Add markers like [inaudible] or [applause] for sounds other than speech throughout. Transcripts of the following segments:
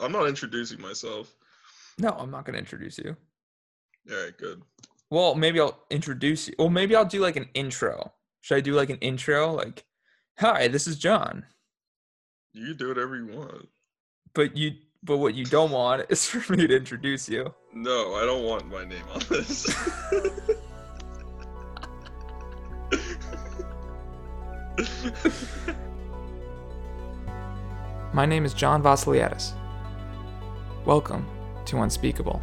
I'm not introducing myself. No, I'm not going to introduce you. All right, good. Well, maybe I'll introduce you. Well, maybe I'll do like an intro. Should I do like an intro? Like, hi, this is John. You can do whatever you want. But you, but what you don't want is [laughs] for me to introduce you. No, I don't want my name on this. [laughs] My name is John Vasiliadis. Welcome to Unspeakable.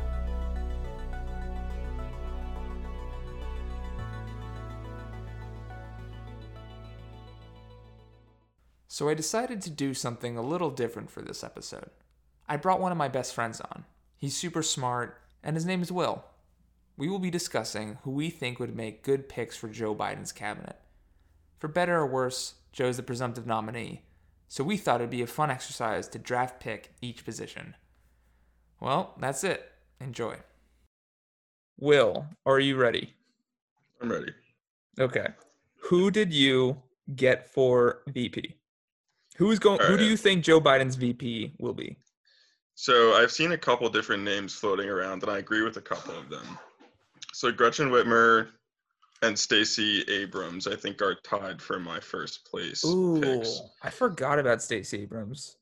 So I decided to do something a little different for this episode. I brought one of my best friends on. He's super smart, and his name is Will. We will be discussing who we think would make good picks for Joe Biden's cabinet. For better or worse, Joe's the presumptive nominee, so we thought it'd be a fun exercise to draft pick each position. Well, that's it. Enjoy. Will, are you ready? I'm ready. Okay. Who did you get for VP? Who's going All who do uh, you think Joe Biden's VP will be? So I've seen a couple different names floating around, and I agree with a couple of them. So Gretchen Whitmer and Stacey Abrams, I think, are tied for my first place picks. I forgot about Stacey Abrams.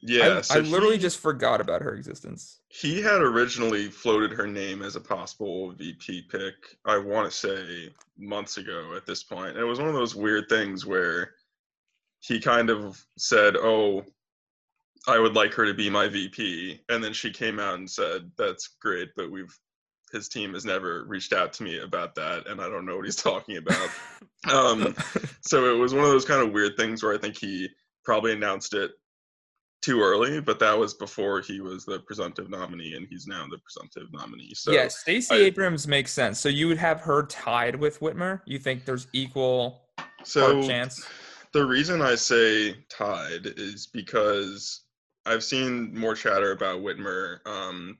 Yeah, I, so I literally he- just forgot about her existence. he had originally floated her name as a possible VP pick. I want to say months ago at this point, and it was one of those weird things where he kind of said, "Oh, I would like her to be my VP," and then she came out and said, "That's great, but we've." His team has never reached out to me about that, and I don't know what he's talking about. [laughs] um, so it was one of those kind of weird things where I think he probably announced it too early, but that was before he was the presumptive nominee, and he's now the presumptive nominee. So yeah, Stacey I- Abrams makes sense. So you would have her tied with Whitmer? You think there's equal so chance? the reason I say tied is because I've seen more chatter about Whitmer um,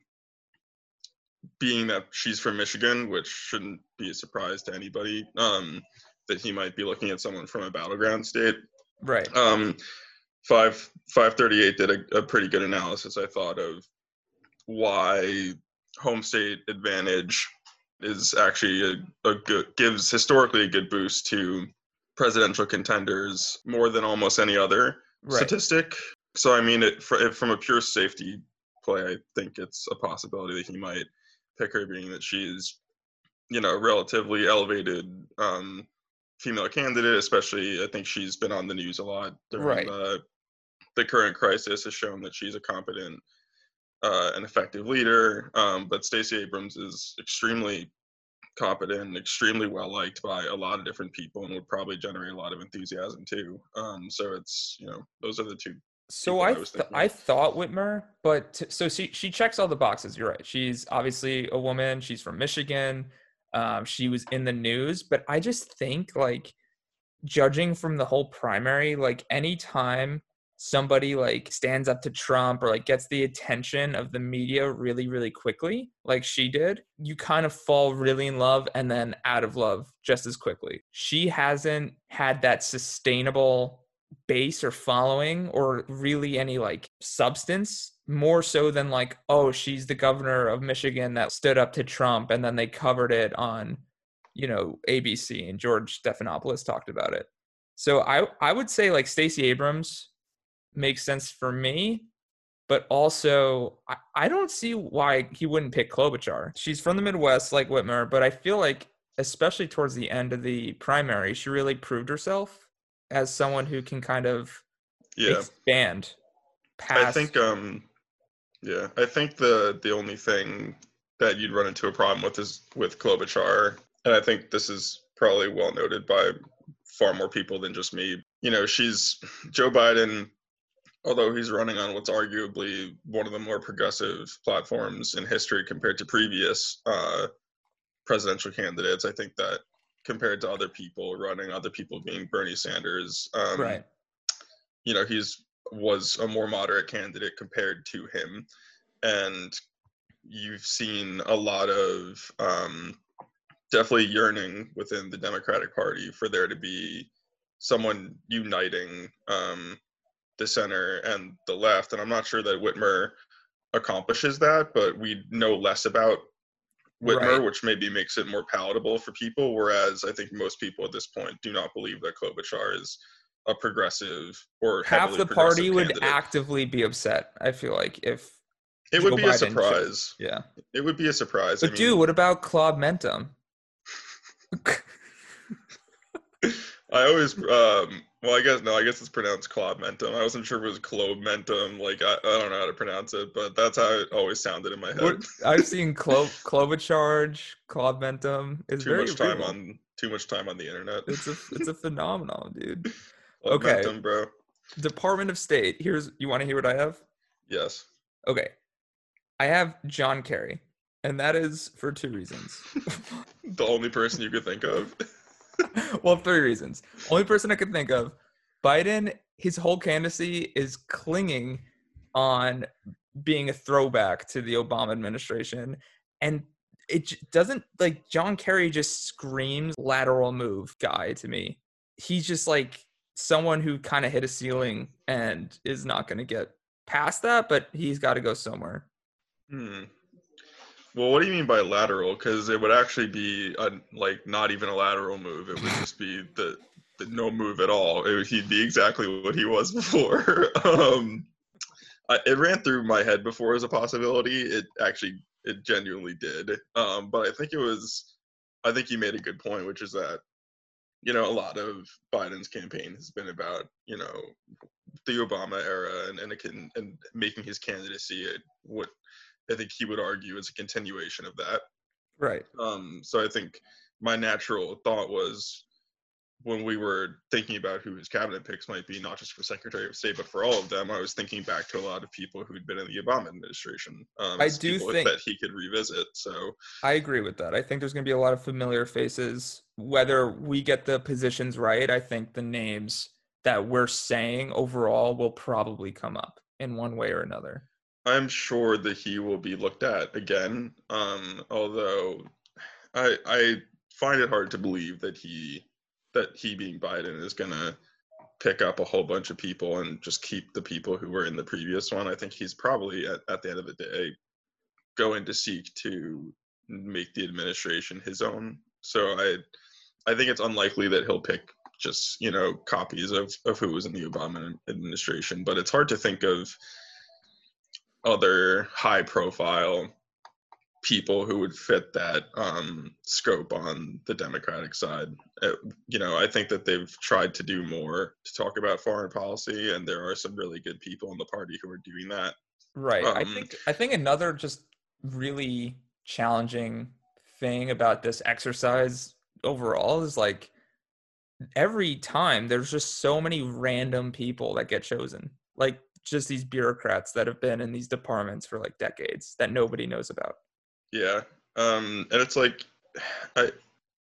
being that she's from Michigan, which shouldn't be a surprise to anybody. Um, that he might be looking at someone from a battleground state. Right. um, five five thirty eight did a, a pretty good analysis. I thought of why home state advantage is actually a, a good gives historically a good boost to presidential contenders more than almost any other Right. statistic. So I mean, it, if from a pure safety play, I think it's a possibility that he might pick her, being that she's you know relatively elevated um, female candidate, especially I think she's been on the news a lot during Right. the the current crisis has shown that she's a competent uh, and effective leader. Um, but Stacey Abrams is extremely competent, and extremely well liked by a lot of different people, and would probably generate a lot of enthusiasm too. Um, so it's you know those are the two. So I I th- I thought Whitmer, but t- so she she checks all the boxes. You're right. She's obviously a woman. She's from Michigan. Um, she was in the news, but I just think like judging from the whole primary, like anytime somebody like stands up to Trump or like gets the attention of the media really really quickly, like she did, you kind of fall really in love and then out of love just as quickly. She hasn't had that sustainable base or following or really any like substance more so than like oh she's the governor of michigan that stood up to trump and then they covered it on you know abc and george stephanopoulos talked about it so i i would say like stacey abrams makes sense for me but also I, I don't see why he wouldn't pick klobuchar she's from the midwest like whitmer but i feel like especially towards the end of the primary she really proved herself as someone who can kind of Yeah, expand I think um, yeah, I think the the only thing that you'd run into a problem with is with Klobuchar, and I think this is probably well noted by far more people than just me. You know, she's Joe Biden, although he's running on what's arguably one of the more progressive platforms in history compared to previous uh, presidential candidates. I think that compared to other people running, other people being Bernie Sanders, um, right you know he's was a more moderate candidate compared to him and you've seen a lot of um, definitely yearning within the democratic party for there to be someone uniting um, the center and the left and i'm not sure that whitmer accomplishes that, but we know less about Whitmer, Right. which maybe makes it more palatable for people. Whereas I think most people at this point do not believe that Klobuchar is a progressive or Half the party would candidate. actively be upset. I feel like if It would Joe be Biden a should- surprise. yeah. It would be a surprise. But I mean, dude, what about Claude Mentum? [laughs] [laughs] [laughs] I always, um, well, I guess no, I guess it's pronounced Claude Mentum. I wasn't sure if it was Claude Mentum. Like I, I don't know how to pronounce it, but that's how it always sounded in my head. What, I've seen Clo- Klobucharge, Claude Mentum. It's too very much time real. on too much time on the internet. It's a it's a phenomenon, dude. [laughs] Okay. Bro. Department of State. Here's you want to hear what I have? Yes. Okay. I have John Kerry, and that is for two reasons. [laughs] The only person you could think of. [laughs] [laughs] well, three reasons. Only person I could think of. Biden, his whole candidacy is clinging on being a throwback to the Obama administration. And it doesn't like John Kerry just screams lateral move guy to me. He's just like someone who kind of hit a ceiling and is not going to get past that, but he's got to go somewhere. Hmm. Well, what do you mean by lateral? Because it would actually be a, like not even a lateral move. It would just be the, the no move at all. It, he'd be exactly what he was [laughs] before. um, I, it ran through my head before as a possibility. It actually, it genuinely did. Um, but I think it was, I think you made a good point, which is that, you know, a lot of Biden's campaign has been about, you know, the Obama era and and, it can, and making his candidacy what I think he would argue is a continuation of that. Right. Um, so I think my natural thought was when we were thinking about who his cabinet picks might be, not just for Secretary of State, but for all of them, I was thinking back to a lot of people who'd been in the Obama administration. Um, I do think- that he could revisit. So I agree with that. I think there's going to be a lot of familiar faces. Whether we get the positions right, I think the names that we're saying overall will probably come up in one way or another. I'm sure that he will be looked at again. Um, although I I find it hard to believe that he that he being Biden is gonna pick up a whole bunch of people and just keep the people who were in the previous one. I think he's probably at, at the end of the day going to seek to make the administration his own. So I I think it's unlikely that he'll pick just, you know, copies of, of who was in the Obama administration. But it's hard to think of other high profile people who would fit that um, scope on the Democratic side. Uh, you know, I think that they've tried to do more to talk about foreign policy, and there are some really good people in the party who are doing that. Right. I Um, think I think another just really challenging thing about this exercise overall is like every time there's just so many random people that get chosen. Like just these bureaucrats that have been in these departments for like decades that nobody knows about. Yeah, um, and it's like [sighs] I,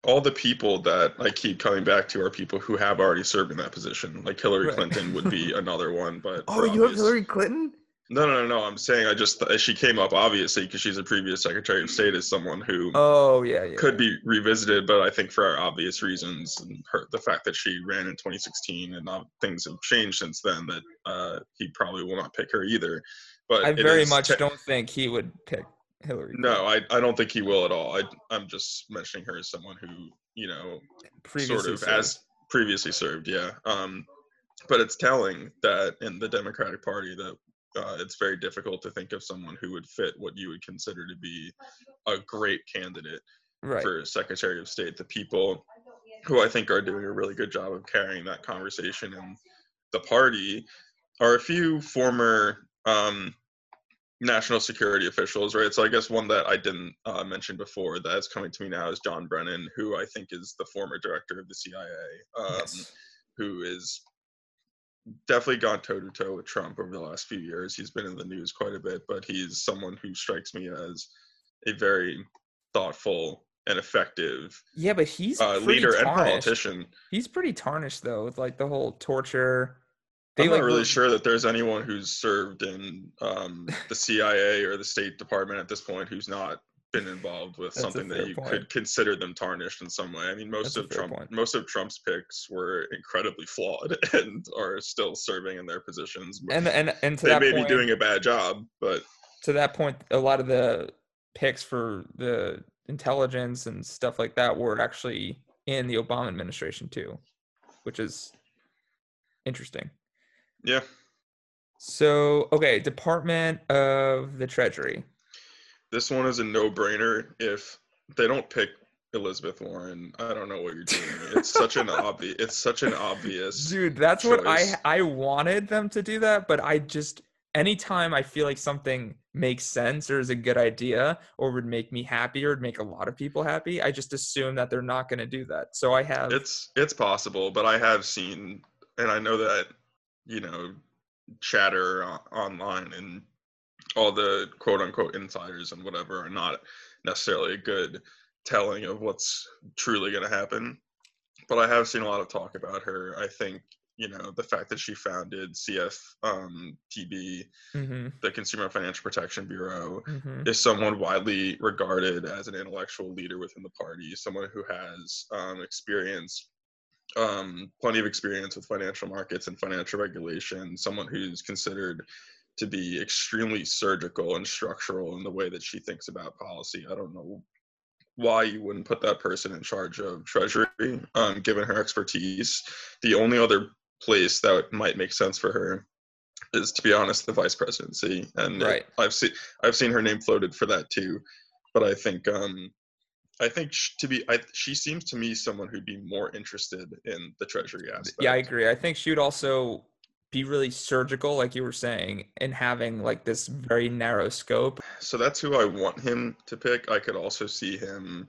all the people that I keep coming back to are people who have already served in that position. Like Hillary Right. Clinton would be [laughs] another one, but Oh, you have Hillary Clinton? No, no, no, no. I'm saying I just she came up obviously because she's a previous Secretary of State as someone who Oh yeah, yeah. could be revisited, but I think for obvious reasons, and her, the fact that she ran in 2016 and not, things have changed since then, that uh, he probably will not pick her either. But I very much te- don't think he would pick Hillary. No, I, I don't think he will at all. I I'm just mentioning her as someone who you know Previously sort of served. as previously served, yeah. Um, but it's telling that in the Democratic Party that uh, it's very difficult to think of someone who would fit what you would consider to be a great candidate right. for Secretary of State. The people who I think are doing a really good job of carrying that conversation in the party are a few former um, national security officials, right? So I guess one that I didn't uh, mention before that's coming to me now is John Brennan, who I think is the former director of the CIA, um, Yes. who is definitely gone toe to toe with Trump over the last few years. He's been in the news quite a bit, but he's someone who strikes me as a very thoughtful and effective Yeah, but he's uh, leader and politician. He's pretty tarnished though, with like the whole torture. I'm like, not really sure that there's anyone who's served in um, the CIA or the State Department at this point who's not been involved with That's something that you point. could consider them tarnished in some way. I mean, most That's of Trump, point. most of Trump's picks were incredibly flawed [laughs] and are still serving in their positions. And and and to they that may point, be doing a bad job, but to that point, a lot of the picks for the intelligence and stuff like that were actually in the Obama administration too, which is interesting. Yeah. So, okay, Department of the Treasury. This one is a no-brainer. If they don't pick Elizabeth Warren, I don't know what you're doing. It's such an obvious. It's such an obvious. Dude, that's choice. what I I wanted them to do that, but I just anytime I feel like something makes sense or is a good idea or would make me happy or would make a lot of people happy, I just assume that they're not going to do that. So I have It's it's possible, but I have seen, and I know that you know, chatter online and all the quote unquote insiders and whatever are not necessarily a good telling of what's truly going to happen. But I have seen a lot of talk about her. I think you know the fact that she founded CF um, TB, Mhm, the Consumer Financial Protection Bureau, mhm. is someone widely regarded as an intellectual leader within the party, someone who has um, experience, um, plenty of experience with financial markets and financial regulation, someone who's considered to be extremely surgical and structural in the way that she thinks about policy. I don't know why you wouldn't put that person in charge of Treasury, um, given her expertise. The only other place that might make sense for her is, to be honest, the vice presidency, and it- I've seen I've seen her name floated for that too. But I think um, I think to be I, she seems to me someone who'd be more interested in the Treasury aspect. Yeah, I agree. I think she would also be really surgical, like you were saying, and having like this very narrow scope. So that's who I want him to pick. I could also see him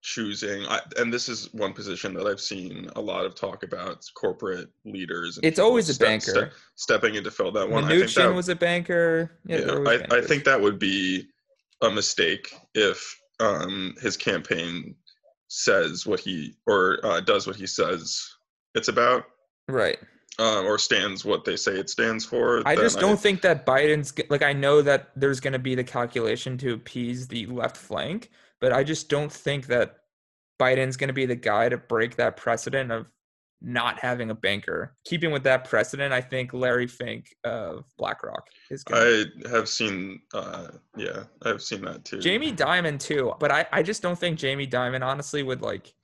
choosing, I, and this is one position that I've seen a lot of talk about corporate leaders. and It's always a banker. step- stepping in to fill that one. I think that, was a banker. Yeah, yeah, I, I think that would be a mistake if um, his campaign says what he or uh, does what he says it's about, right. Um, or stands what they say it stands for. I just don't think that Biden's like I know that there's going to be the calculation to appease the left flank, but I just don't think that Biden's going to be the guy to break that precedent of not having a banker. Keeping with that precedent, I think Larry Fink of BlackRock is going. to I have seen, uh, yeah, I've seen that too. Jamie Dimon too, but I I just don't think Jamie Dimon honestly would like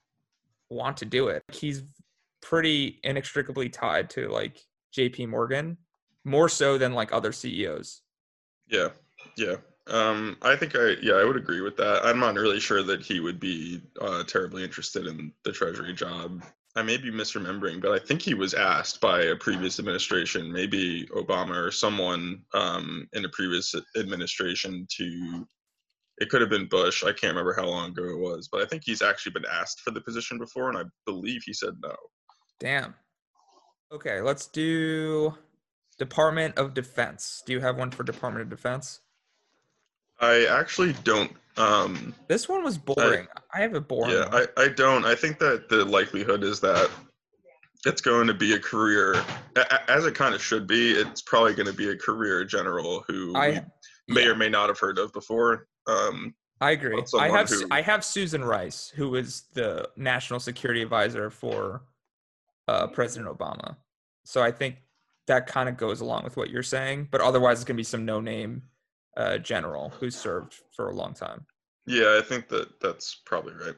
want to do it. He's pretty inextricably tied to like JP Morgan, more so than like other CEOs. Yeah, yeah. Um, I think I, yeah, I would agree with that. I'm not really sure that he would be uh, terribly interested in the Treasury job. I may be misremembering, but I think he was asked by a previous administration, maybe Obama or someone um, in a previous administration, to. It could have been Bush. I can't remember how long ago it was, but I think he's actually been asked for the position before, and I believe he said no. Damn. Okay, let's do Department of Defense. Do you have one for Department of Defense? I actually don't. Um, This one was boring. I, have a boring Yeah, one. I, I don't. I think that the likelihood is that it's going to be a career, as it kind of should be. It's probably going to be a career general who I we may or may not have heard of before. Um, I agree. I have who- I have Susan Rice, who is the national security advisor for uh, President Obama. So I think that kind of goes along with what you're saying. But otherwise, it's gonna be some no-name uh, general who's served for a long time. yeah, I think that that's probably right.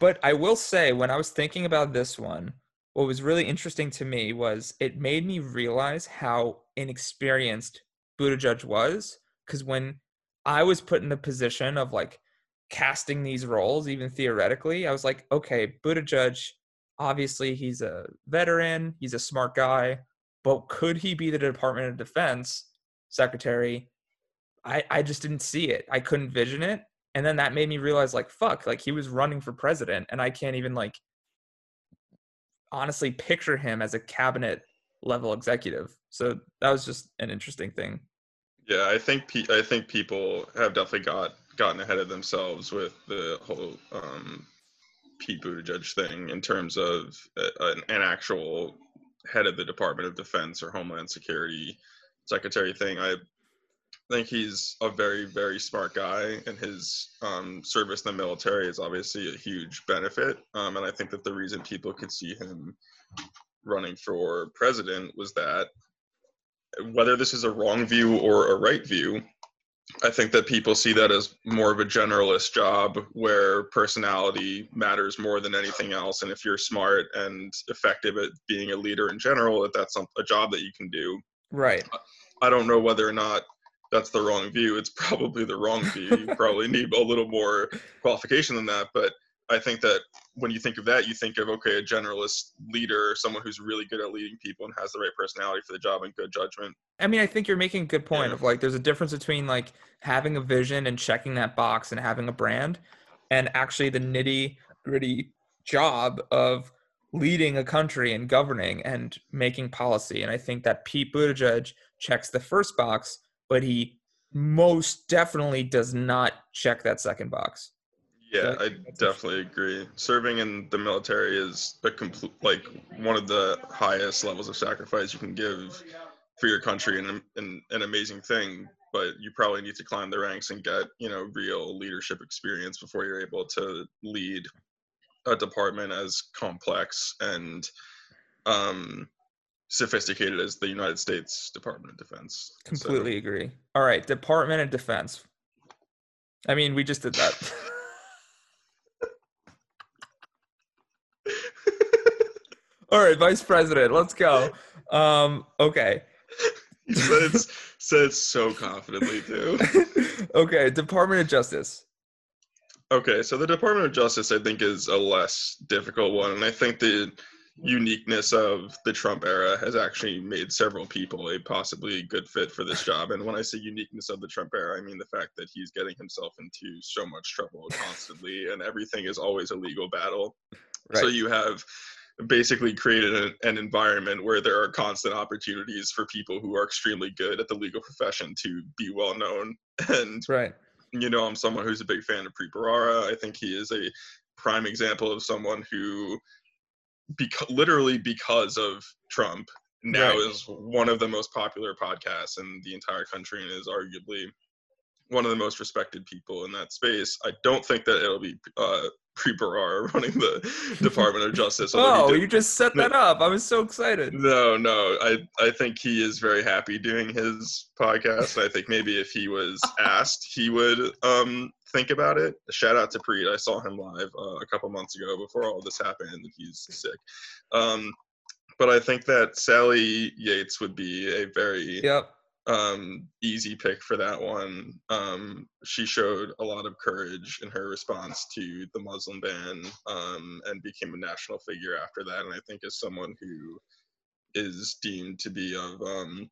But I will say, when I was thinking about this one, what was really interesting to me was it made me realize how inexperienced Buttigieg was. Because when I was put in the position of like casting these roles, even theoretically, I was like, okay, Buttigieg, obviously he's a veteran, he's a smart guy, but could he be the Department of Defense secretary? I, I just didn't see it. I couldn't vision it and then that made me realize like fuck like he was running for president and i can't even like honestly picture him as a cabinet level executive so that was just an interesting thing Yeah, I think pe- I think people have definitely got gotten ahead of themselves with the whole um, Pete Buttigieg thing in terms of a, an, an actual head of the Department of Defense or Homeland Security secretary thing. I think he's a very very smart guy, and his um, service in the military is obviously a huge benefit. Um, and I think that the reason people could see him running for president was that whether this is a wrong view or a right view, I think that people see that as more of a generalist job where personality matters more than anything else. And if you're smart and effective at being a leader in general, that that's a job that you can do. Right. I don't know whether or not that's the wrong view. It's [laughs] probably the wrong view. You probably need a little more qualification than that. But I think that when you think of that, you think of okay, a generalist leader, someone who's really good at leading people and has the right personality for the job and good judgment. I mean, I think you're making a good point Yeah. of like there's a difference between like having a vision and checking that box and having a brand and actually the nitty gritty job of leading a country and governing and making policy. And I think that Pete Buttigieg checks the first box, but he most definitely does not check that second box. Yeah, I definitely agree. Serving in the military is a complete, like one of the highest levels of sacrifice you can give for your country, and an, an amazing thing. But you probably need to climb the ranks and get, you know, real leadership experience before you're able to lead a department as complex and um, sophisticated as the United States Department of Defense. So- Completely agree. All right, Department of Defense. I mean, we just did that. [laughs] All right, Vice President, let's go. Um, okay. you said it's said it so confidently too. [laughs] okay, Department of Justice. Okay, so the Department of Justice, I think, is a less difficult one, and I think the uniqueness of the Trump era has actually made several people a possibly good fit for this job. And when I say uniqueness of the Trump era, I mean the fact that he's getting himself into so much trouble constantly, and everything is always a legal battle. Right. So you have basically created an, an environment where there are constant opportunities for people who are extremely good at the legal profession to be well known [laughs] and right. you know, I'm someone who's a big fan of Preet Bharara. I think he is a prime example of someone who, beca- literally because of Trump, now Right. is one of the most popular podcasts in the entire country and is arguably one of the most respected people in that space. I don't think that it'll be uh, Preet Bharara [laughs] running the Department of Justice. Oh, you just set that up. I was so excited. no, no. I I think he is very happy doing his podcast. I think maybe if he was [laughs] asked, he would um think about it. Shout out to Preet. I saw him live uh, a couple months ago before all this happened. He's sick. Um, but I think that Sally Yates would be a very Yep. Um, easy pick for that one. Um, she showed a lot of courage in her response to the Muslim ban um, and became a national figure after that. And I think as someone who is deemed to be of um,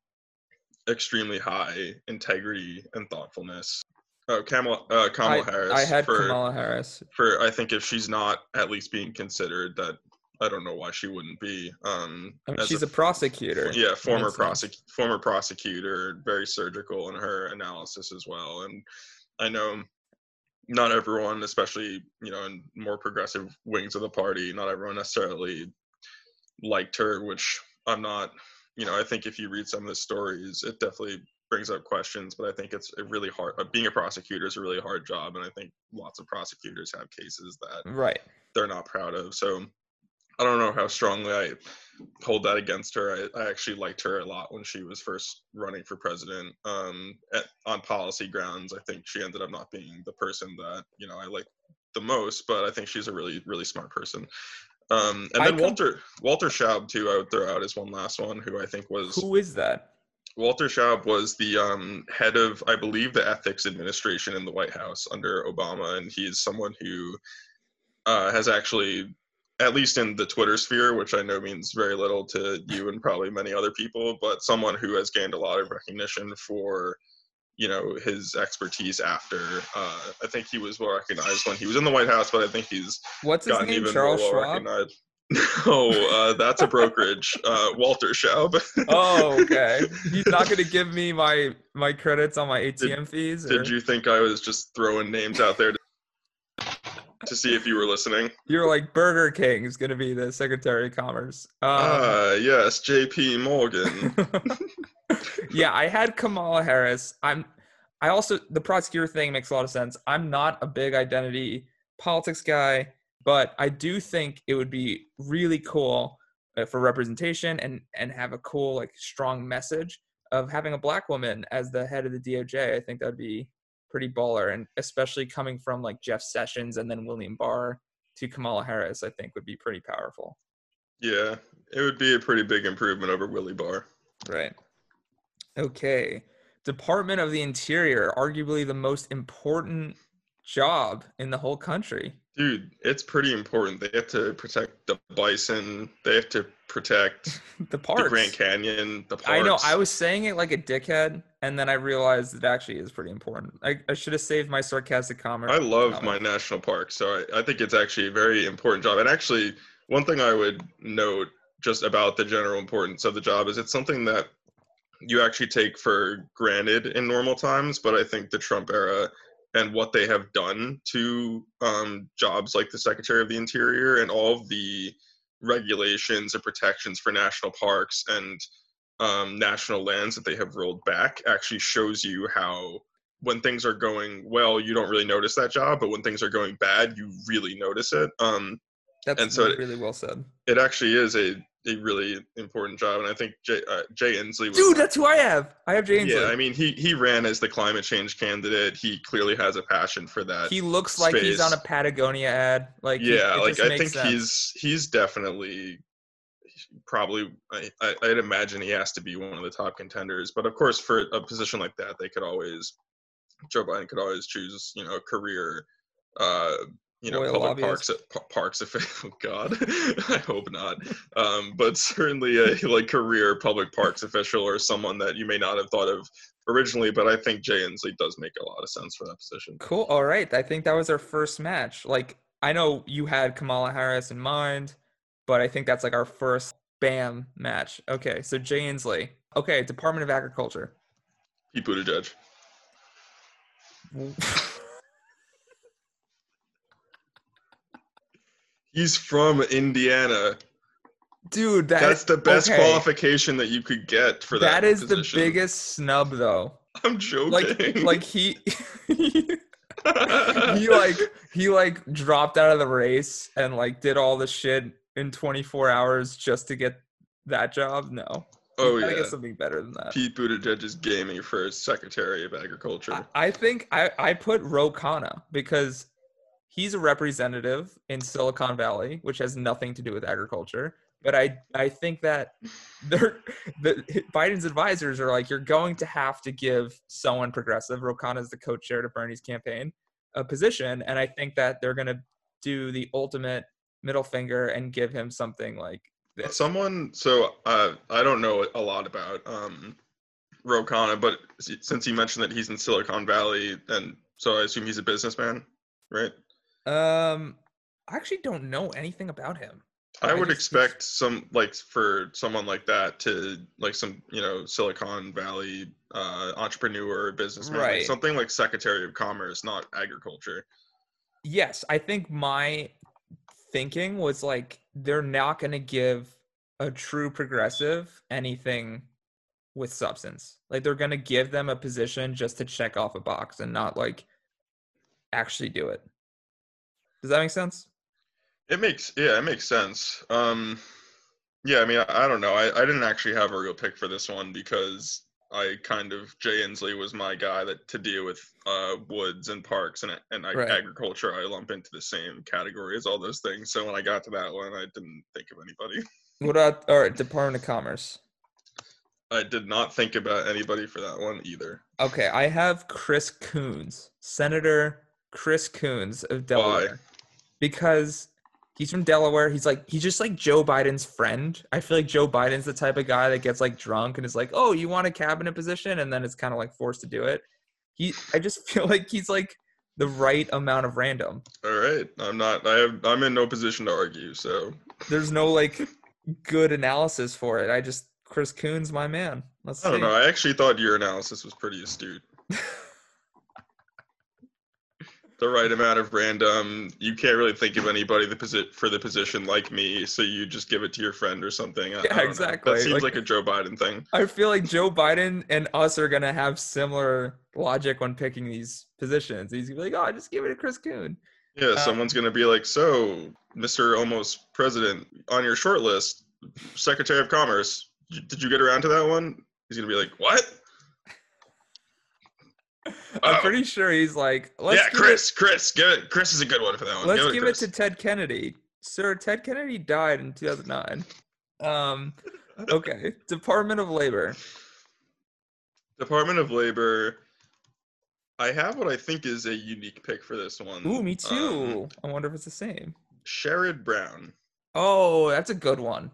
extremely high integrity and thoughtfulness. Oh, Kamala, uh, Kamala I, Harris. I had for, Kamala Harris. for I think if she's not at least being considered, that I don't know why she wouldn't be. Um, I mean, she's a prosecutor. yeah, former prosec- former prosecutor, very surgical in her analysis as well. And I know not everyone, especially you know in more progressive wings of the party, not everyone necessarily liked her, which I'm not. You know, I think if you read some of the stories, it definitely brings up questions. But I think it's a really hard. Uh, being a prosecutor is a really hard job, and I think lots of prosecutors have cases that Right. they're not proud of. So I don't know how strongly I hold that against her. I, I actually liked her a lot when she was first running for president. Um, at, on policy grounds, I think she ended up not being the person that you know I like the most, but I think she's a really really smart person. Um, and then com- Walter Walter Schaub too. I would throw out as one last one, who I think was Who is that? Walter Schaub was the um, head of, I believe, the ethics administration in the White House under Obama, and he's someone who uh, has actually, at least in the Twitter sphere, which I know means very little to you and probably many other people, but someone who has gained a lot of recognition for, you know, his expertise after. Uh, I think he was well recognized when he was in the White House, but I think he's What's his gotten name? even Charles more well Schwab. recognized. [laughs] No, uh, that's a brokerage. Uh, Walter Schaub. [laughs] Oh, okay. He's not going to give me my my credits on my ATM fees. Did you think I was just throwing names out there to, to see if you were listening? You're like Burger King is going to be the Secretary of Commerce. Um, Ah, yes, J.P. Morgan. [laughs] yeah, I had Kamala Harris. I'm. I also the prosecutor thing makes a lot of sense. I'm not a big identity politics guy, but I do think it would be really cool uh, for representation and and have a cool like strong message of having a black woman as the head of the DOJ. I think that'd be pretty baller, and especially coming from like Jeff Sessions and then William Barr to Kamala Harris, I think would be pretty powerful. Yeah, it would be a pretty big improvement over Willie Barr. Right. Okay. Department of the Interior, arguably the most important job in the whole country. Dude, it's pretty important. They have to protect the bison. They have to protect [laughs] the parks. the Grand Canyon, the parks. I know. I was saying it like a dickhead, and then I realized it actually is pretty important. I, I should have saved my sarcastic comment. I love my national park, so I, I think it's actually a very important job. And actually, one thing I would note just about the general importance of the job is it's something that you actually take for granted in normal times, but I think the Trump era and what they have done to um, jobs like the Secretary of the Interior and all of the regulations and protections for national parks and um, national lands that they have rolled back actually shows you how when things are going well you don't really notice that job but when things are going bad you really notice it um, that's and so really well said it actually is a a really important job, and I think Jay, uh, Jay Inslee. Was, Dude, that's who I have. I have Jay Inslee. Yeah, I mean, he he ran as the climate change candidate. He clearly has a passion for that. He looks like he's on a Patagonia ad. Like yeah, like I think sense. he's he's definitely probably. I, I'd imagine he has to be one of the top contenders. But of course, for a position like that, they could always Joe Biden could always choose you know a career uh, you know, Royal public parks parks official. [laughs] Oh God, [laughs] I hope not. Um, but certainly a [laughs] like career public parks official or someone that you may not have thought of originally. But I think Jay Inslee does make a lot of sense for that position. Cool. All right. I think that was our first match. Like I know you had Kamala Harris in mind, but I think that's like our first bam match. Okay. So Jay Inslee. Okay. Department of Agriculture. Pete Buttigieg. He's from Indiana. Dude, that, that's the best okay. qualification that you could get for that. That is position. the biggest snub, though. I'm joking. Like, like he, [laughs] he like he like dropped out of the race and like did all the shit in 24 hours just to get that job. No. Oh yeah, I get something better than that. Pete Buttigieg is gaming for Secretary of Agriculture. I, I think I I put Ro Khanna because he's a representative in Silicon Valley, which has nothing to do with agriculture. But I, I think that [laughs] the Biden's advisors are like, you're going to have to give someone progressive. Ro Khanna is the co-chair to Bernie's campaign, a position, and I think that they're going to do the ultimate middle finger and give him something like this. Someone, so uh, I don't know a lot about um, Ro Khanna, but since you mentioned that he's in Silicon Valley, and so I assume he's a businessman, right? Um, I actually don't know anything about him. I, I would just, expect some like for someone like that to like some you know Silicon Valley uh, entrepreneur businessman, right. like something like Secretary of Commerce, not agriculture. Yes, I think my thinking was like they're not going to give a true progressive anything with substance. Like they're going to give them a position just to check off a box and not like actually do it. Does that make sense? It makes yeah, it makes sense. Um, yeah, I mean, I, I don't know. I, I didn't actually have a real pick for this one because I kind of Jay Inslee was my guy that to deal with uh, woods and parks and and right. agriculture. I lump into the same category as all those things. So when I got to that one, I didn't think of anybody. What about all right, Department of Commerce? I did not think about anybody for that one either. Okay, I have Chris Coons, Senator Chris Coons of Delaware. Why? because he's from Delaware. He's like he's just like Joe Biden's friend. I feel like Joe Biden's the type of guy that gets like drunk and is like, "Oh, you want a cabinet position?" and then it's kind of like forced to do it. He I just [laughs] feel like he's like the right amount of random. All right. I'm not I have I'm in no position to argue, so there's no like good analysis for it. I just Chris Coons my man. Let's I don't see. know. I actually thought your analysis was pretty astute. [laughs] the right amount of random. You can't really think of anybody the posi- for the position like me, so you just give it to your friend or something. I, yeah, I exactly. Know. That seems like, like, a Joe Biden thing. I feel like Joe Biden and us are gonna have similar logic when picking these positions. He's gonna be like, "Oh, I just give it to Chris Coon." Yeah, um, someone's gonna be like, "So, Mr. Almost President, on your short list, Secretary of Commerce, did you get around to that one?" He's gonna be like, "What?" I'm Oh. pretty sure he's like, let's yeah, Chris. Chris, give it. Chris is a good one for that one. let's give, give it, it to Ted Kennedy. Sir, Ted Kennedy died in 2009. Um, okay. [laughs] Department of Labor. Department of Labor. I have what I think is a unique pick for this one. Ooh, me Um, too. I wonder if it's the same. Sherrod Brown. Oh, that's a good one.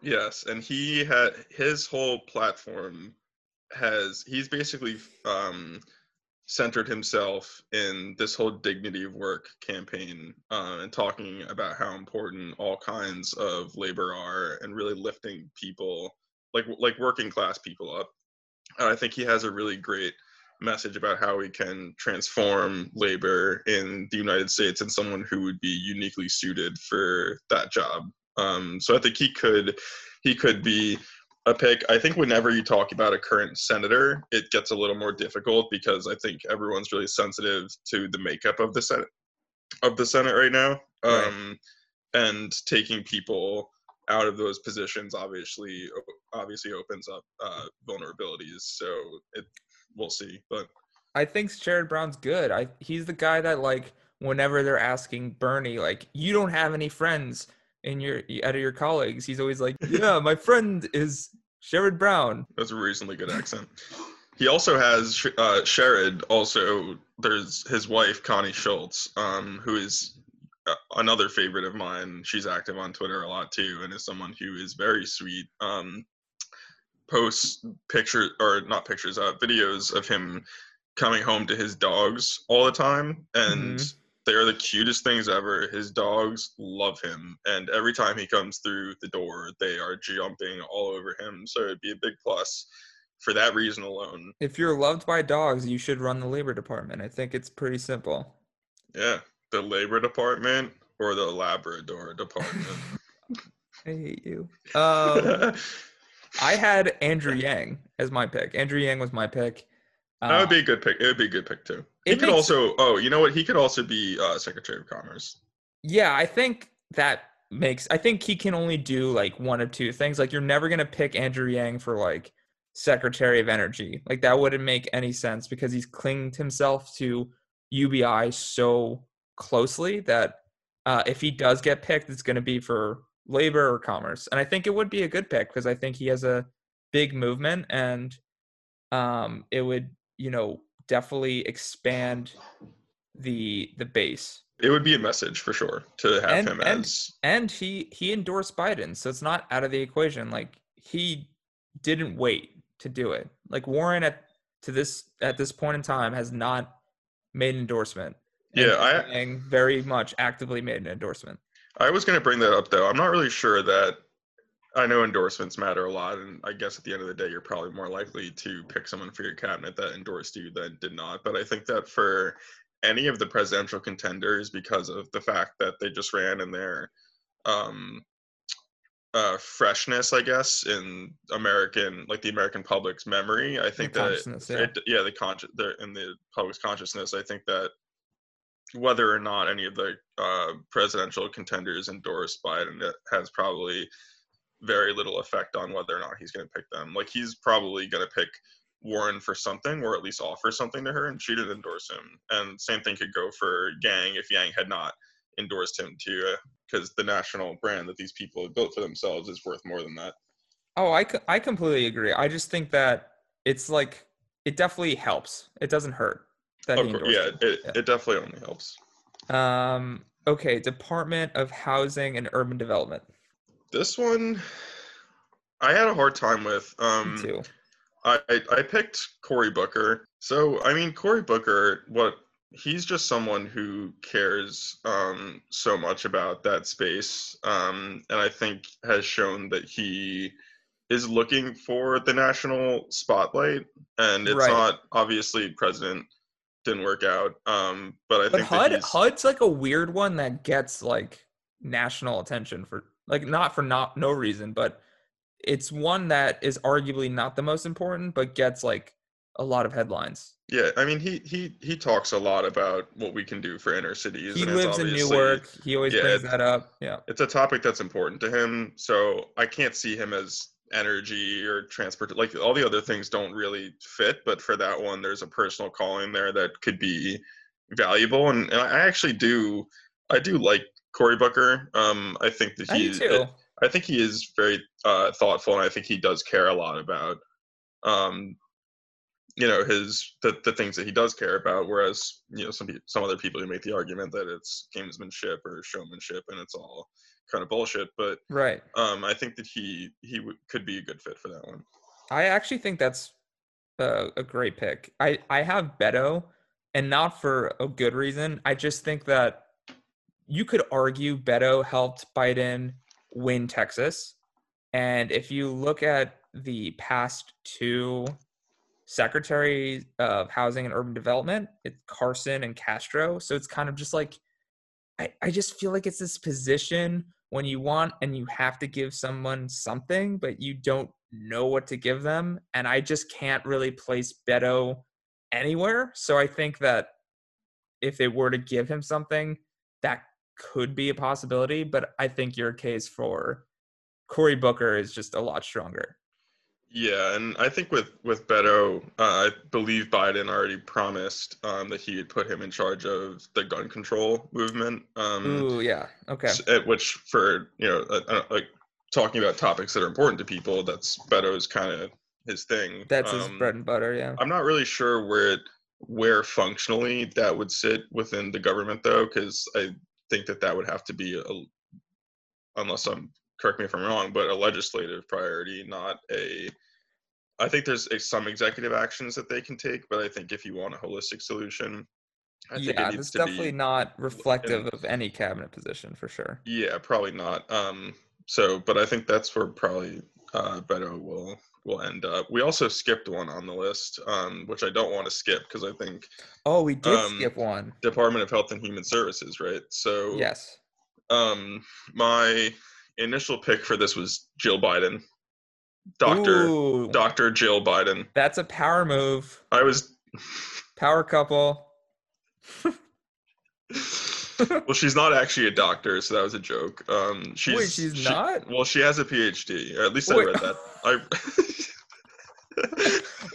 Yes, and he had his whole platform has he's basically um centered himself in this whole dignity of work campaign uh, and talking about how important all kinds of labor are and really lifting people like like working class people up. And I think he has a really great message about how we can transform labor in the United States and someone who would be uniquely suited for that job. Um, so I think he could he could be a pick. I think whenever you talk about a current senator, it gets a little more difficult because I think everyone's really sensitive to the makeup of the Senate of the Senate right now. Right. Um, and taking people out of those positions obviously obviously opens up uh, vulnerabilities. So it we'll see. But I think Sherrod Brown's good. I he's the guy that like whenever they're asking Bernie like you don't have any friends in your out of your colleagues, he's always like, "Yeah, my friend is Sherrod Brown." That's a reasonably good accent. He also has uh, Sherrod. Also, there's his wife Connie Schultz, um, who is uh, another favorite of mine. She's active on Twitter a lot too, and is someone who is very sweet. Um, posts pictures or not pictures, uh, videos of him coming home to his dogs all the time, and Mhm. They are the cutest things ever. His dogs love him, and every time he comes through the door, they are jumping all over him. So it'd be a big plus for that reason alone. If you're loved by dogs, you should run the labor department. I think it's pretty simple. Yeah, the labor department or the Labrador department. [laughs] I hate you. Um, [laughs] I had Andrew Yang as my pick. Andrew Yang was my pick. That would Uh, be a good pick. It would be a good pick too. He could makes- also. Oh, you know what? He could also be uh, Secretary of Commerce. Yeah, I think that makes. I think he can only do like one of two things. Like you're never gonna pick Andrew Yang for like Secretary of Energy. Like that wouldn't make any sense because he's clinged himself to UBI so closely that uh, if he does get picked, it's gonna be for labor or commerce. And I think it would be a good pick because I think he has a big movement and um, it would you know definitely expand the the base. It would be a message for sure to have And- him and- as. and he he endorsed Biden, so it's not out of the equation. Like he didn't wait to do it. Like Warren at to this at this point in time has not made an endorsement. Yeah, I- very much actively made an endorsement. I was going to bring that up though. I'm not really sure that. I know endorsements matter a lot, and I guess at the end of the day, you're probably more likely to pick someone for your cabinet that endorsed you than did not. But I think that for any of the presidential contenders, because of the fact that they just ran in their um, uh, freshness, I guess, in American, like the American public's memory, I think that yeah. it, yeah, the conscious, they're in the public's consciousness. I think that whether or not any of the uh, presidential contenders endorsed Biden it has probably very little effect on whether or not he's going to pick them. Like he's probably going to pick Warren for something, or at least offer something to her, and she didn't endorse him. And same thing could go for Yang if Yang had not endorsed him too, because the national brand that these people have built for themselves is worth more than that. Oh, I I completely agree. I just think that it's like it definitely helps. It doesn't hurt that Of he course, endorsed yeah, him. it, it definitely only helps. Um. Okay. Department of Housing and Urban Development. This one, I had a hard time with. Me Um, too. I, I I picked Cory Booker. So I mean Cory Booker, what he's just someone who cares um, so much about that space, um, and I think has shown that he is looking for the national spotlight. And it's Right. not obviously president didn't work out, um, but I But think HUD HUD's like a weird one that gets like national attention for like not for not no reason, but it's one that is arguably not the most important, but gets like a lot of headlines. yeah. I mean he he he talks a lot about what we can do for inner cities. He and lives in Newark. He always yeah, brings that up. Yeah. it's a topic that's important to him so i can't see him as energy or transport like all the other things don't really fit but for that one there's a personal calling there that could be valuable and, and i actually do i do like cory booker um i think that he too. i think he is very uh thoughtful and i think he does care a lot about um you know his the, the things that he does care about whereas you know some some other people who make the argument that it's gamesmanship or showmanship and it's all kind of bullshit but Right. um i think that he he w- could be a good fit for that one I actually think that's a, a great pick. I I have Beto, and not for a good reason. I just think that you could argue Beto helped Biden win Texas, and if you look at the past two secretaries of housing and urban development, it's Carson and Castro. So it's kind of just like I, I just feel like it's this position when you want and you have to give someone something, but you don't know what to give them. And I just can't really place Beto anywhere. So I think that if they were to give him something, that could be a possibility. But I think your case for Cory Booker is just a lot stronger. Yeah, and I think with with Beto, uh, I believe Biden already promised um, that he would put him in charge of the gun control movement. Um, Ooh, yeah. Okay. at which, for you know, uh, uh, like talking about topics that are important to people, that's Beto's kind of his thing. That's his Um, bread and butter. Yeah. I'm not really sure where it, where functionally that would sit within the government though, because I think that that would have to be a, unless I'm correct me if I'm wrong, but a legislative priority, not a. I think there's a, some executive actions that they can take, but I think if you want a holistic solution, I think yeah, it needs that's to definitely not reflective of any cabinet position for sure. Yeah, probably not. Um, so, but I think that's where probably uh, Beto will will end up. We also skipped one on the list, um, which I don't want to skip because I think Oh, we did Um, skip one. Department of Health and Human Services, right? So, Yes. um, my initial pick for this was Jill Biden, Doctor Ooh, Doctor Jill Biden. that's a power move. I was. Power couple. [laughs] [laughs] well, she's not actually a doctor, so that was a joke. Um, she's, Wait, she's she- not? Well, she has a PhD. Or at least I read that. [laughs] I.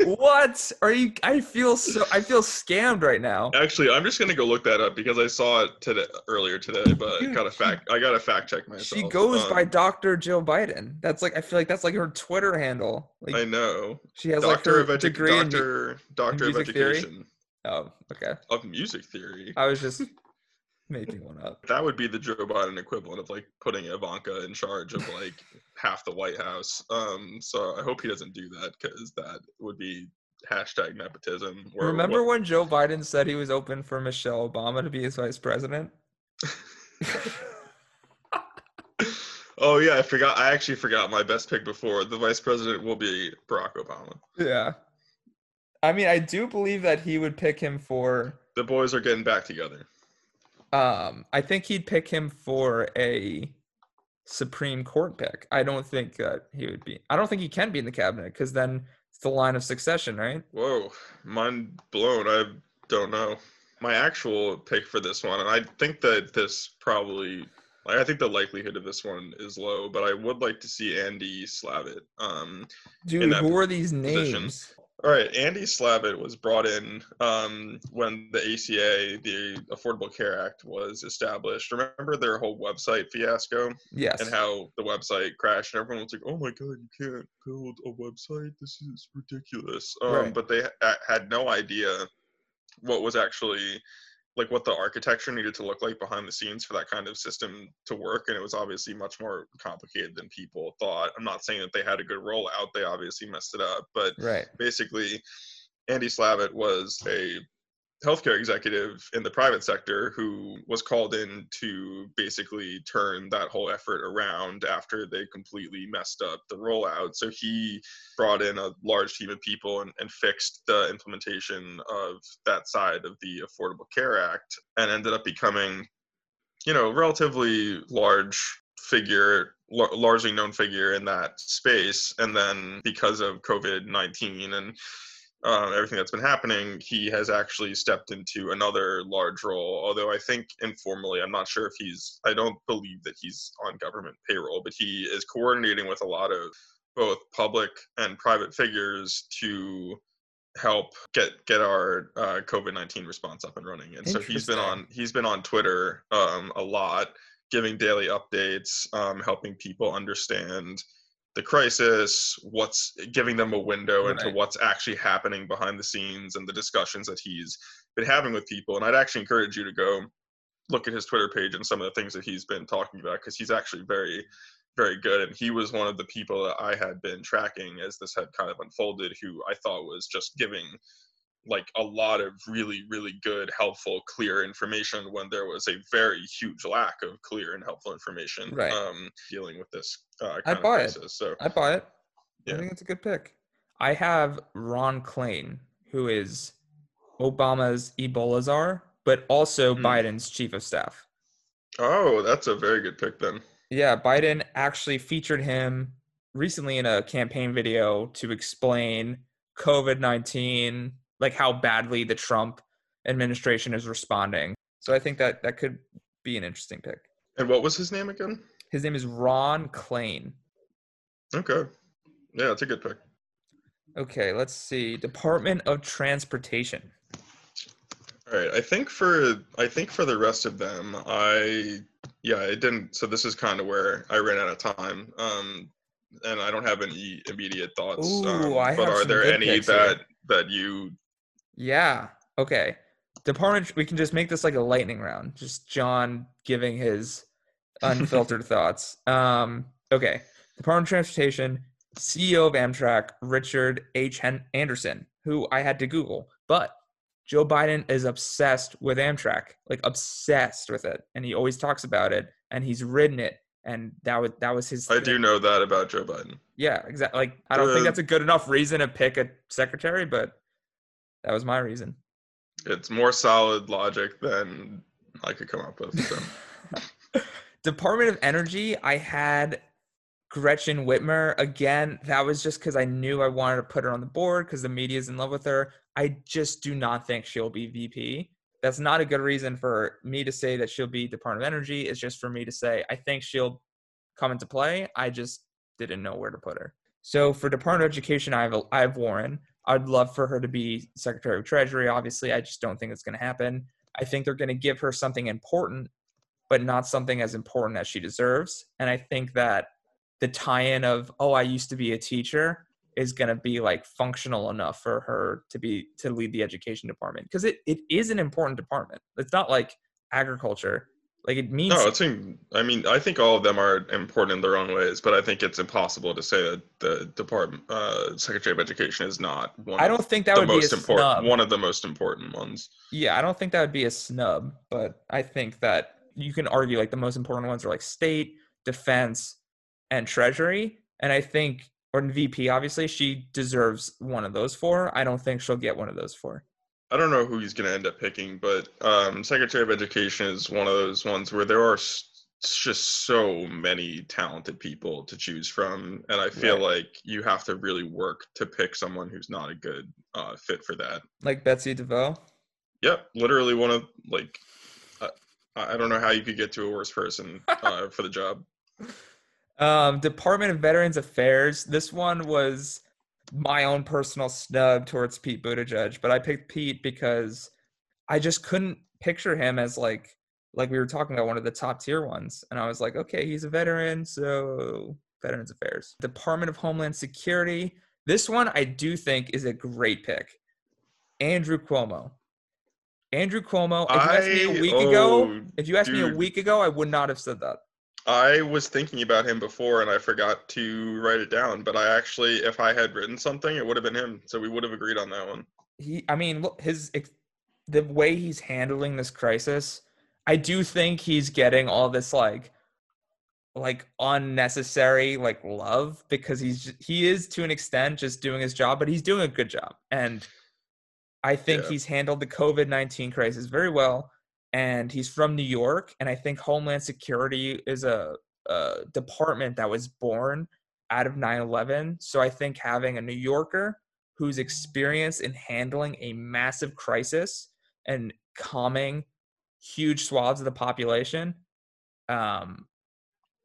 what are you? I feel so. I feel scammed right now. Actually, I'm just gonna go look that up because I saw it today earlier today, but I Dude, gotta she- fact. I gotta fact check myself. She goes by Um, Doctor Jill Biden. That's like I feel like that's like her Twitter handle. Like I know. she has like Doctor her of edu- degree in. Doctor Doctor of music theory? Education Oh, okay. of Music Theory. I was just [laughs] making one up. That would be the Joe Biden equivalent of like putting Ivanka in charge of like [laughs] half the White House. Um, so I hope he doesn't do that because that would be hashtag nepotism. Remember what- when Joe Biden said he was open for Michelle Obama to be his vice president? [laughs] oh yeah, I forgot. I actually forgot my best pick before. The vice president will be Barack Obama. yeah. I mean, I do believe that he would pick him for The boys are getting back together. Um I think he'd pick him for a Supreme Court pick. I don't think that he would be I don't think he can be in the cabinet because then it's the line of succession, right? Whoa, mind blown. I don't know. My actual pick for this one, and I think that this probably, like, I think the likelihood of this one is low, but I would like to see Andy Slavitt. Um, Dude, who are these position. names? All right, Andy Slavitt was brought in um, when the ACA, the Affordable Care Act, was established. Remember their whole website fiasco? Yes. and how the website crashed and everyone was like oh my god you can't build a website this is ridiculous um, Right. but they ha- had no idea what was actually like what the architecture needed to look like behind the scenes for that kind of system to work and it was obviously much more complicated than people thought i'm not saying that they had a good rollout they obviously messed it up but Right. basically Andy Slavitt was a healthcare executive in the private sector who was called in to basically turn that whole effort around after they completely messed up the rollout. So he brought in a large team of people and, and fixed the implementation of that side of the Affordable Care Act and ended up becoming, you know, relatively large figure lar- largely known figure in that space and then because of covid-19 and um, everything that's been happening, he has actually stepped into another large role. Although I think informally, I'm not sure if he's, I don't believe that he's on government payroll, but he is coordinating with a lot of both public and private figures to help get get our uh, COVID nineteen response up and running. And so he's been on he's been on Twitter um, a lot, giving daily updates, um, helping people understand the crisis, what's giving them a window right. into what's actually happening behind the scenes and the discussions that he's been having with people. And I'd actually encourage you to go look at his Twitter page and some of the things that he's been talking about because he's actually very very good. And he was one of the people that I had been tracking as this had kind of unfolded, who I thought was just giving like a lot of really, really good, helpful, clear information when there was a very huge lack of clear and helpful information right. um, dealing with this uh, I buy It. So I buy it. Yeah. I think it's a good pick. I have Ron Klain, who is Obama's Ebola czar, but also mm. Biden's chief of staff. Oh, that's a very good pick then. Yeah, Biden actually featured him recently in a campaign video to explain COVID 19, like how badly the Trump administration is responding. So I think that that could be an interesting pick. And what was his name again? His name is Ron Klain. Okay. Yeah, it's a good pick. Okay, let's see. Department of Transportation. All right. I think for I think for the rest of them, I yeah, it didn't. So this is kind of where I ran out of time. Um, and I don't have any immediate thoughts. Ooh, um, I but are there any that here. that you? Yeah. Okay. Department. We can just make this like a lightning round. Just John giving his [laughs] unfiltered thoughts. Um. Okay. Department of Transportation, CEO of Amtrak, Richard H. Anderson, who I had to Google, but Joe Biden is obsessed with Amtrak, like obsessed with it, and he always talks about it, and he's ridden it, and that was that was his. I thing. do know that about Joe Biden. Yeah, exactly. Like I don't uh, think that's a good enough reason to pick a secretary, but that was my reason. It's more solid logic than I could come up with. So. [laughs] Department of Energy, I had Gretchen Whitmer again. That was just because I knew I wanted to put her on the board because the media is in love with her. I just do not think she'll be VP. That's not a good reason for me to say that she'll be Department of Energy. It's just for me to say I think she'll come into play. I just didn't know where to put her. So for Department of Education, I have I have Warren. I'd love for her to be Secretary of Treasury. Obviously, I just don't think it's going to happen. I think they're going to give her something important, but not something as important as she deserves. And I think that the tie-in of oh i used to be a teacher is going to be like functional enough for her to be to lead the education department because it, it is an important department it's not like agriculture like it means no it's i mean i think all of them are important in their own ways but i think it's impossible to say that the department uh, secretary of education is not one i don't think that would be a important snub. one of the most important ones yeah i don't think that would be a snub but i think that you can argue like the most important ones are like state defense and Treasury. And I think, or VP, obviously, she deserves one of those four. I don't think she'll get one of those four. I don't know who he's going to end up picking, but um, Secretary of Education is one of those ones where there are just so many talented people to choose from. And I feel right. like you have to really work to pick someone who's not a good uh, fit for that. Like Betsy DeVos? Yep. Literally one of, like, uh, I don't know how you could get to a worse person [laughs] uh, for the job. Um, Department of Veterans Affairs. This one was my own personal snub towards Pete Buttigieg, but I picked Pete because I just couldn't picture him as like like we were talking about one of the top tier ones, and I was like, okay, he's a veteran, so Veterans Affairs. Department of Homeland Security. This one I do think is a great pick. Andrew Cuomo. Andrew Cuomo. If you asked me a week oh, ago, if you asked dude. me a week ago, I would not have said that. I was thinking about him before and I forgot to write it down, but I actually, if I had written something, it would have been him. So we would have agreed on that one. He, I mean, look, his, the way he's handling this crisis, I do think he's getting all this like, like unnecessary like love because he's he is to an extent just doing his job, but he's doing a good job, and I think yeah. he's handled the COVID nineteen crisis very well and he's from New York. And I think Homeland Security is a, a department that was born out of 9 11. So I think having a New Yorker who's experienced in handling a massive crisis and calming huge swaths of the population um,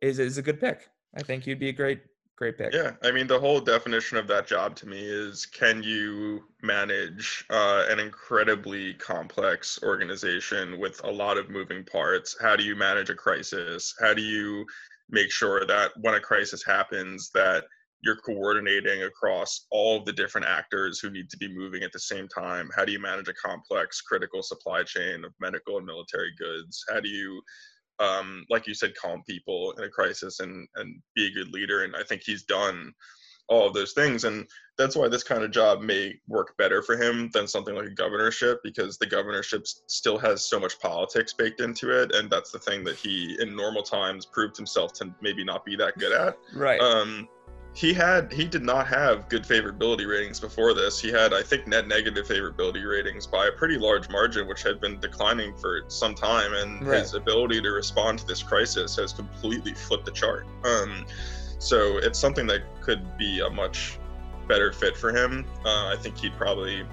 is, is a good pick. I think you'd be a great great pick. Yeah, I mean the whole definition of that job to me is can you manage uh, an incredibly complex organization with a lot of moving parts? How do you manage a crisis? How do you make sure that when a crisis happens that you're coordinating across all the different actors who need to be moving at the same time how do you manage a complex critical supply chain of medical and military goods how do you um, like you said calm people in a crisis and and be a good leader and i think he's done all of those things and that's why this kind of job may work better for him than something like a governorship because the governorship still has so much politics baked into it and that's the thing that he in normal times proved himself to maybe not be that good at right. um he had he did not have good favorability ratings before this. He had I think net negative favorability ratings by a pretty large margin, which had been declining for some time, and right. his ability to respond to this crisis has completely flipped the chart. Um, so it's something that could be a much better fit for him. Uh, I think he'd probably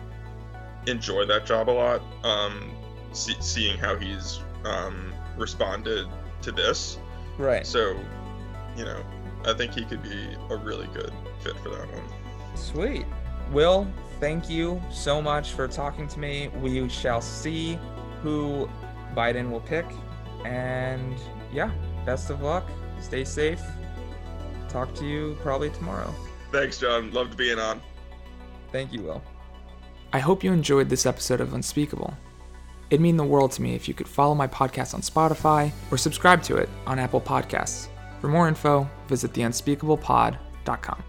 enjoy that job a lot. Um, see, seeing how he's um, responded to this, right? So, you know, I think he could be a really good fit for that one. Sweet. Will, thank you so much for talking to me. We shall see who Biden will pick. And yeah, best of luck. Stay safe. Talk to you probably tomorrow. Thanks, John. Loved being on. Thank you, Will. I hope you enjoyed this episode of Unspeakable. It'd mean the world to me if you could follow my podcast on Spotify or subscribe to it on Apple Podcasts. For more info, visit theunspeakablepod.com.